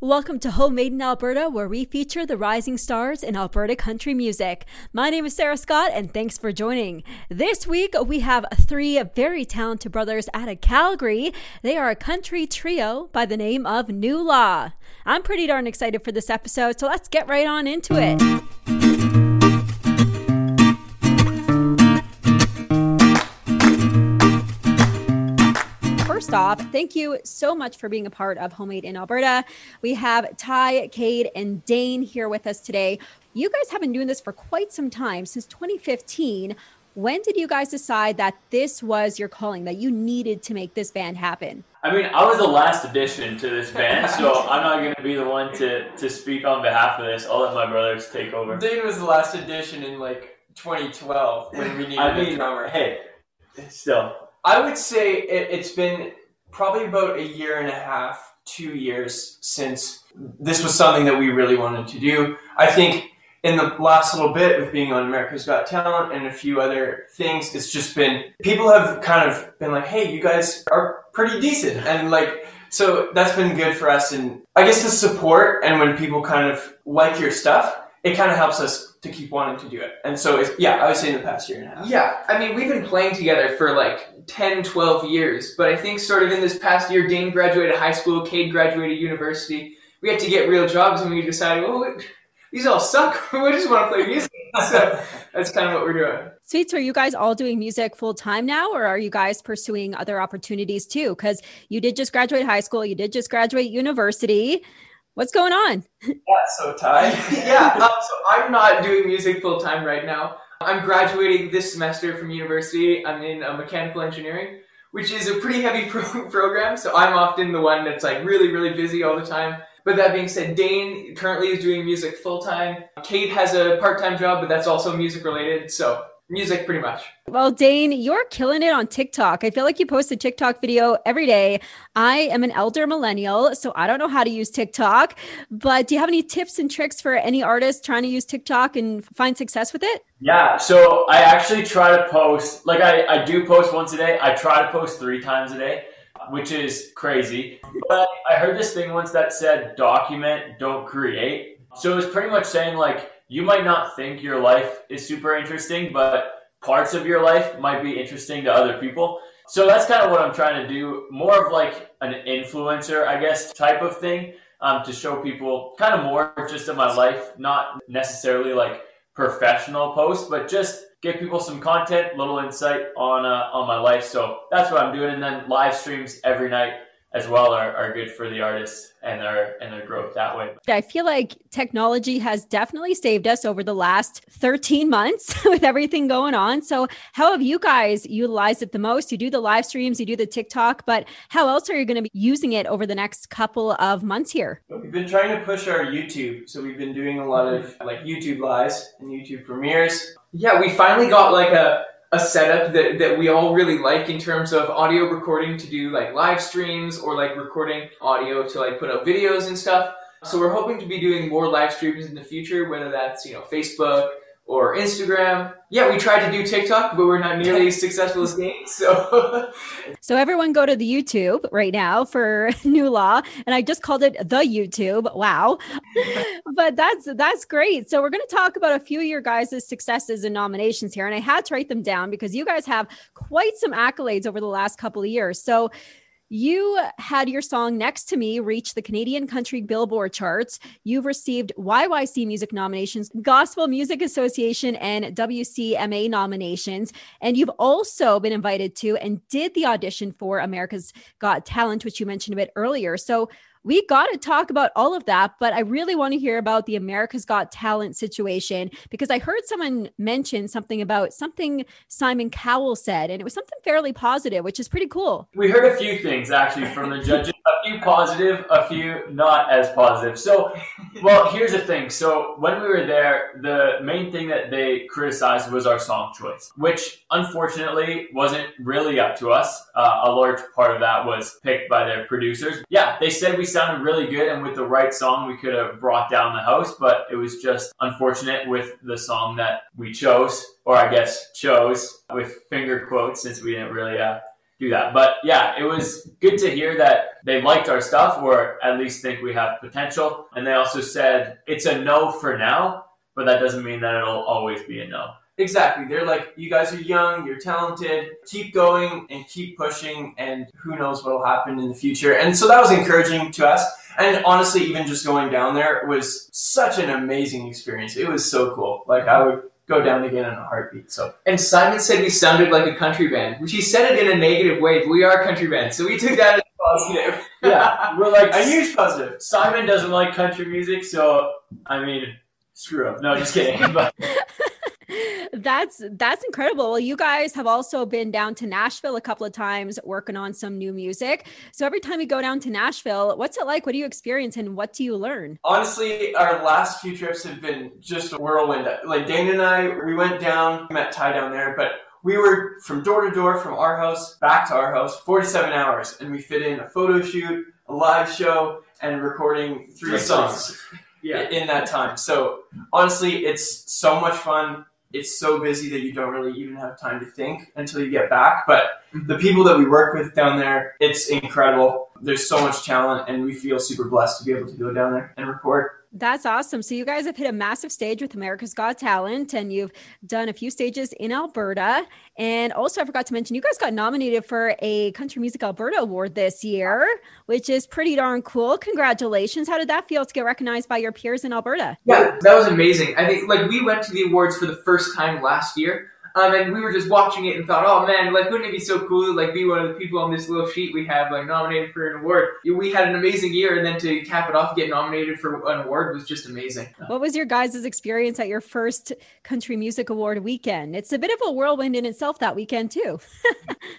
Welcome to Homemade in Alberta, where we feature the rising stars in Alberta country music. My name is Sarah Scott, and thanks for joining. This week, we have three very talented brothers out of Calgary. They are a country trio by the name of New Law. I'm pretty darn excited for this episode, so let's get right on into it. First off, thank you so much for being a part of Homemade in Alberta. We have Ty, Cade, and Dane here with us today. You guys have been doing this for quite some time, since 2015. When did you guys decide that this was your calling, that you needed to make this band happen? I mean, I was the last addition to this band, so I'm not going to be the one to, to speak on behalf of this. I'll let my brothers take over. Dane was the last addition in like 2012 when we needed I mean, a drummer. hey, still, I would say it, it's been probably about a year and a half, two years since this was something that we really wanted to do. I think in the last little bit with being on America's Got Talent and a few other things, it's just been people have kind of been like, "Hey, you guys are pretty decent," and like. So that's been good for us, and I guess the support and when people kind of like your stuff, it kind of helps us to keep wanting to do it. And so, it's, yeah, I would say in the past year and a half. Yeah, I mean, we've been playing together for like 10, 12 years, but I think sort of in this past year, Dane graduated high school, Cade graduated university. We had to get real jobs, and we decided, well, these all suck. we just want to play music. so that's kind of what we're doing. Sweet. So are you guys all doing music full time now, or are you guys pursuing other opportunities too? Because you did just graduate high school, you did just graduate university. What's going on? Yeah, so Ty. yeah, um, so I'm not doing music full time right now. I'm graduating this semester from university. I'm in uh, mechanical engineering, which is a pretty heavy pro- program. So I'm often the one that's like really, really busy all the time. But that being said, Dane currently is doing music full time. Cade has a part time job, but that's also music related. So music pretty much. Well, Dane, you're killing it on TikTok. I feel like you post a TikTok video every day. I am an elder millennial, so I don't know how to use TikTok. But do you have any tips and tricks for any artist trying to use TikTok and find success with it? Yeah, so I actually try to post, like I, I do post once a day. I try to post three times a day, which is crazy. But I heard this thing once that said document, don't create. So it was pretty much saying like, you might not think your life is super interesting, but parts of your life might be interesting to other people. So that's kind of what I'm trying to do. More of like an influencer, I guess, type of thing um, to show people kind of more just of my life, not necessarily like professional posts, but just give people some content, little insight on uh, on my life. So that's what I'm doing, and then live streams every night as well are, are good for the artists and their and their growth that way. I feel like technology has definitely saved us over the last 13 months with everything going on. So how have you guys utilized it the most? You do the live streams, you do the TikTok, but how else are you going to be using it over the next couple of months here? We've been trying to push our YouTube, so we've been doing a lot of like YouTube lives and YouTube premieres. Yeah, we finally got like a a setup that, that we all really like in terms of audio recording to do like live streams or like recording audio to like put up videos and stuff. So we're hoping to be doing more live streams in the future, whether that's, you know, Facebook or Instagram. Yeah, we tried to do TikTok, but we're not nearly as successful as Dane. So, so everyone go to the YouTube right now for New Law, and I just called it the YouTube. Wow, but that's that's great. So we're going to talk about a few of your guys' successes and nominations here, and I had to write them down because you guys have quite some accolades over the last couple of years. So you had your song Next to Me reach the Canadian Country Billboard charts. You've received YYC Music nominations, Gospel Music Association, and WCMA nominations. And you've also been invited to and did the audition for America's Got Talent, which you mentioned a bit earlier. So we got to talk about all of that, but I really want to hear about the America's Got Talent situation because I heard someone mention something about something Simon Cowell said, and it was something fairly positive, which is pretty cool. We heard a few things actually from the judges, few positive, a few not as positive. So, well, here's the thing. So, when we were there, the main thing that they criticized was our song choice, which unfortunately wasn't really up to us. Uh, a large part of that was picked by their producers. Yeah, they said we sounded really good, and with the right song, we could have brought down the house. But it was just unfortunate with the song that we chose, or I guess chose with finger quotes, since we didn't really uh, do that. But yeah, it was good to hear that they liked our stuff or at least think we have potential. And they also said it's a no for now, but that doesn't mean that it'll always be a no. Exactly. They're like, you guys are young, you're talented, keep going and keep pushing, and who knows what will happen in the future. And so that was encouraging to us. And honestly, even just going down there was such an amazing experience. It was so cool. Like, I would go down again in a heartbeat. So, And Simon said we sounded like a country band, which he said it in a negative way. but We are a country band, so we took that as positive. Yeah, we're like a huge positive. Simon doesn't like country music, so I mean, screw up. No, just kidding. But that's that's incredible. Well, you guys have also been down to Nashville a couple of times working on some new music. So every time you go down to Nashville, what's it like? What do you experience and what do you learn? Honestly, our last few trips have been just a whirlwind. Like Dane and I, we went down, met Ty down there, but we were from door to door from our house back to our house, 47 hours, and we fit in a photo shoot, a live show, and recording three Three songs yeah, in that time. So honestly, it's so much fun. It's so busy that you don't really even have time to think until you get back. But the people that we work with down there, it's incredible. There's so much talent, and we feel super blessed to be able to go down there and record. That's awesome. So you guys have hit a massive stage with America's Got Talent and you've done a few stages in Alberta. And also I forgot to mention you guys got nominated for a Country Music Alberta award this year, which is pretty darn cool. Congratulations. How did that feel to get recognized by your peers in Alberta? Yeah, that was amazing. I think like we went to the awards for the first time last year. Um, and we were just watching it and thought, oh man, like wouldn't it be so cool to like be one of the people on this little sheet we have like nominated for an award? We had an amazing year, and then to cap it off, get nominated for an award was just amazing. What was your guys' experience at your first Country Music Award weekend? It's a bit of a whirlwind in itself that weekend too.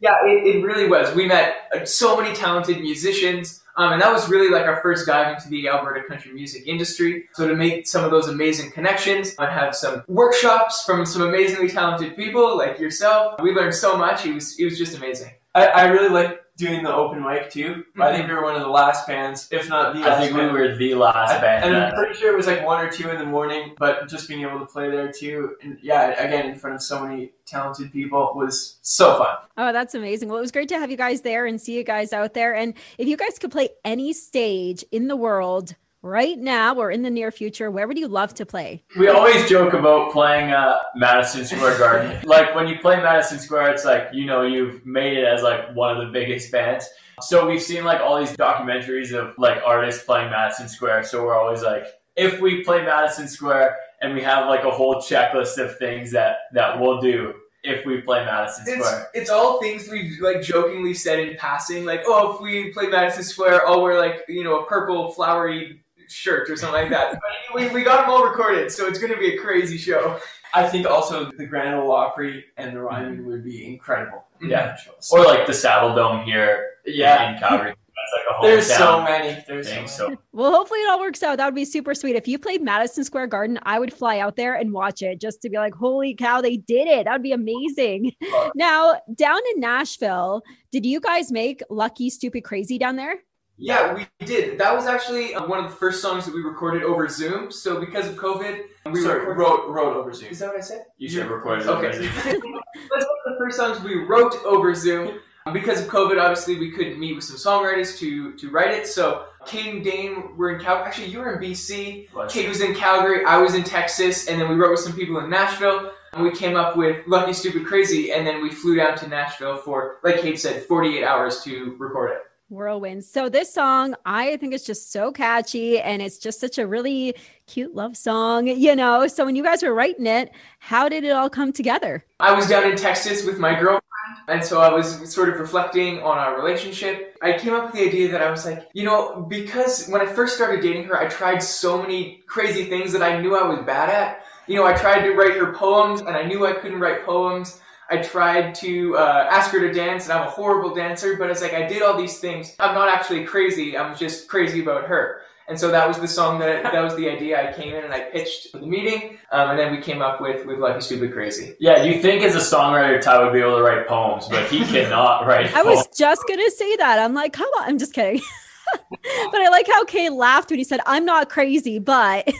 Yeah, it, it really was. We met uh, so many talented musicians. Um, and that was really like our first dive into the Alberta country music industry. So to make some of those amazing connections and have some workshops from some amazingly talented people like yourself, we learned so much. It was it was just amazing. I, I really like doing the open mic too. I think mm-hmm. we were one of the last bands, if not the I last think we were the last band. and I'm pretty sure it was like one or two in the morning, but just being able to play there too, and yeah, again in front of so many talented people was so fun. Oh, that's amazing. Well, it was great to have you guys there and see you guys out there. And if you guys could play any stage in the world right now or in the near future, where would you love to play? We always joke about playing uh, Madison Square Garden. like when you play Madison Square, it's like you know you've made it as like one of the biggest bands. So we've seen like all these documentaries of like artists playing Madison Square. So we're always like, if we play Madison Square, and we have like a whole checklist of things that that we'll do if we play Madison It's, Square. it's all things we've like jokingly said in passing, like, oh, if we play Madison Square, I'll wear like you know a purple flowery shirt or something like that. But we, we got them all recorded, so it's going to be a crazy show. I think also the Grand Ole Opry and the Ryman mm-hmm. would be incredible. Mm-hmm. Yeah. shows. Or like the Saddledome here yeah, in Calgary. Like a there's so many. There's so many. So Well, hopefully it all works out. That would be super sweet. If you played Madison Square Garden, I would fly out there and watch it just to be like, holy cow, they did it. That would be amazing. Now, down in Nashville, did you guys make Lucky Stupid Crazy down there? Yeah, we did. That was actually uh, one of the first songs that we recorded over Zoom. So because of COVID, we Sorry, recorded. wrote wrote over Zoom. Is that what I said? you should record it. Okay. That's one of the first songs we wrote over Zoom. Because of COVID, obviously, we couldn't meet with some songwriters to to write it. So Cade and Dane were in Calgary. Actually, you were in BC. Cade was in Calgary. I was in Texas, and then we wrote with some people in Nashville. And we came up with "Lucky Stupid Crazy," and then we flew down to Nashville for, like Cade said, 48 hours to record it. Whirlwind. So this song, I think it's just so catchy and it's just such a really cute love song, you know. So when you guys were writing it, how did it all come together? I was down in Texas with my girlfriend, and so I was sort of reflecting on our relationship. I came up with the idea that I was like, you know, because when I first started dating her, I tried so many crazy things that I knew I was bad at. You know, I tried to write her poems, and I knew I couldn't write poems. I tried to uh, ask her to dance, and I'm a horrible dancer, but it's like I did all these things. I'm not actually crazy, I'm just crazy about her. And so that was the song that that was the idea. I came in and I pitched for the meeting, um, and then we came up with with Lucky Stupid Crazy. Yeah, you think as a songwriter Ty would be able to write poems, but he cannot write I poems. was just going to say that. I'm like, come on. I'm just kidding. but I like how Cade laughed when he said, I'm not crazy, but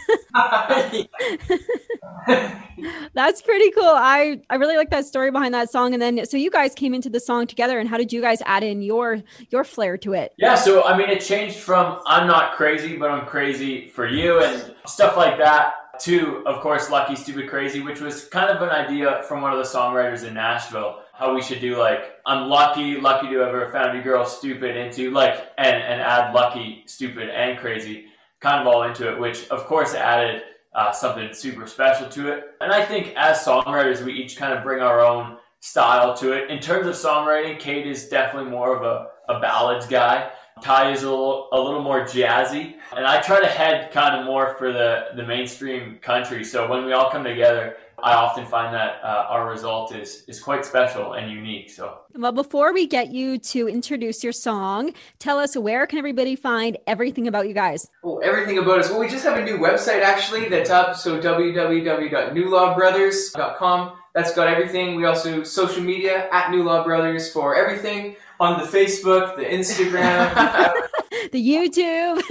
that's pretty cool. I, I really like that story behind that song. And then so you guys came into the song together and how did you guys add in your your flair to it? Yeah, so I mean it changed from I'm not crazy, but I'm crazy for you and stuff like that to of course Lucky Stupid Crazy, which was kind of an idea from one of the songwriters in Nashville how we should do like I'm lucky, lucky to ever found a girl stupid into like and and add lucky, stupid, and crazy kind of all into it, which of course added uh, something super special to it. And I think as songwriters, we each kind of bring our own style to it. In terms of songwriting, Cade is definitely more of a, a ballads guy. Ty is a little, a little more jazzy, and I try to head kind of more for the, the mainstream country. So when we all come together, I often find that uh, our result is is quite special and unique. So, well, before we get you to introduce your song, tell us where can everybody find everything about you guys? Well, everything about us. Well, we just have a new website actually that's up. So www.newlawbrothers.com. That's got everything. We also social media at New Law Brothers for everything on the Facebook, the Instagram, the YouTube,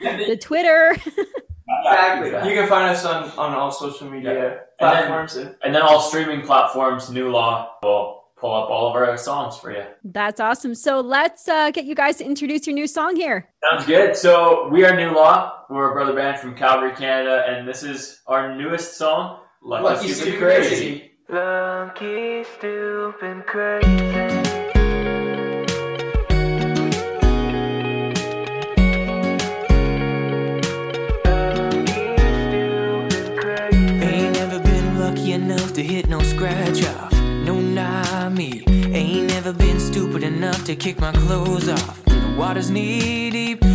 the Twitter. Exactly. You can find us on, on all social media yeah. platforms. And then, and then all streaming platforms, New Law will pull up all of our songs for you. That's awesome. So let's uh, get you guys to introduce your new song here. Sounds good. So we are New Law. We're a brother band from Calgary, Canada, and this is our newest song, Lucky, Lucky Stupid, Stupid Crazy. Crazy. Lucky Stupid Crazy. Me. Ain't never been stupid enough to kick my clothes off. The water's knee deep.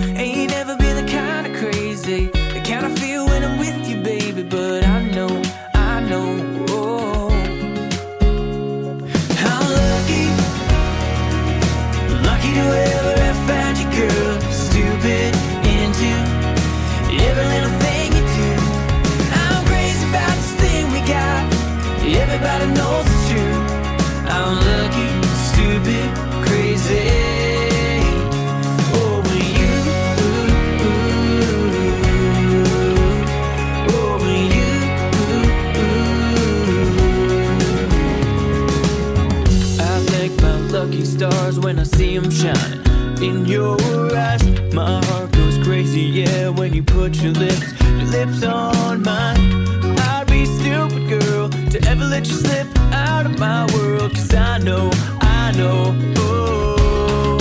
In your eyes, my heart goes crazy, yeah, when you put your lips, your lips on mine I'd be stupid girl to ever let you slip out of my world. Cause I know, I know, oh,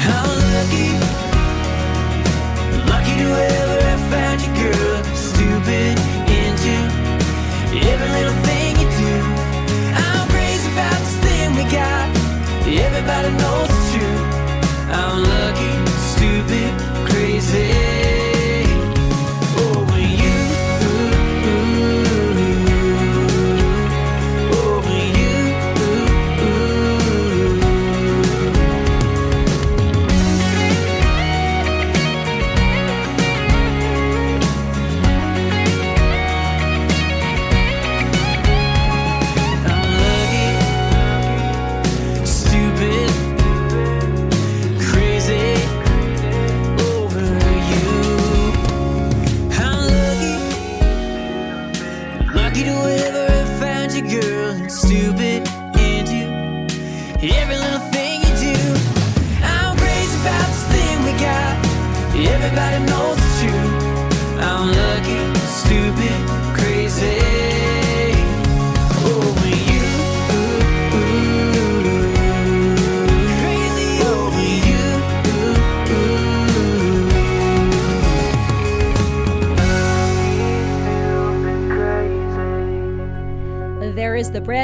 how lucky, lucky to ever have found you, girl. Stupid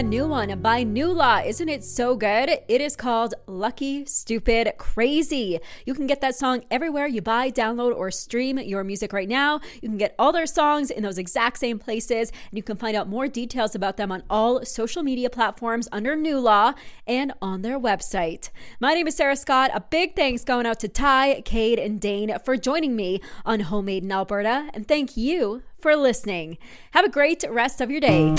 new one by New Law. Isn't it so good? It is called Lucky, Stupid, Crazy. You can get that song everywhere you buy, download, or stream your music right now. You can get all their songs in those exact same places, and you can find out more details about them on all social media platforms under New Law and on their website. My name is Sarah Scott. A big thanks going out to Ty, Cade, and Dane for joining me on Homemade in Alberta, and thank you for listening. Have a great rest of your day.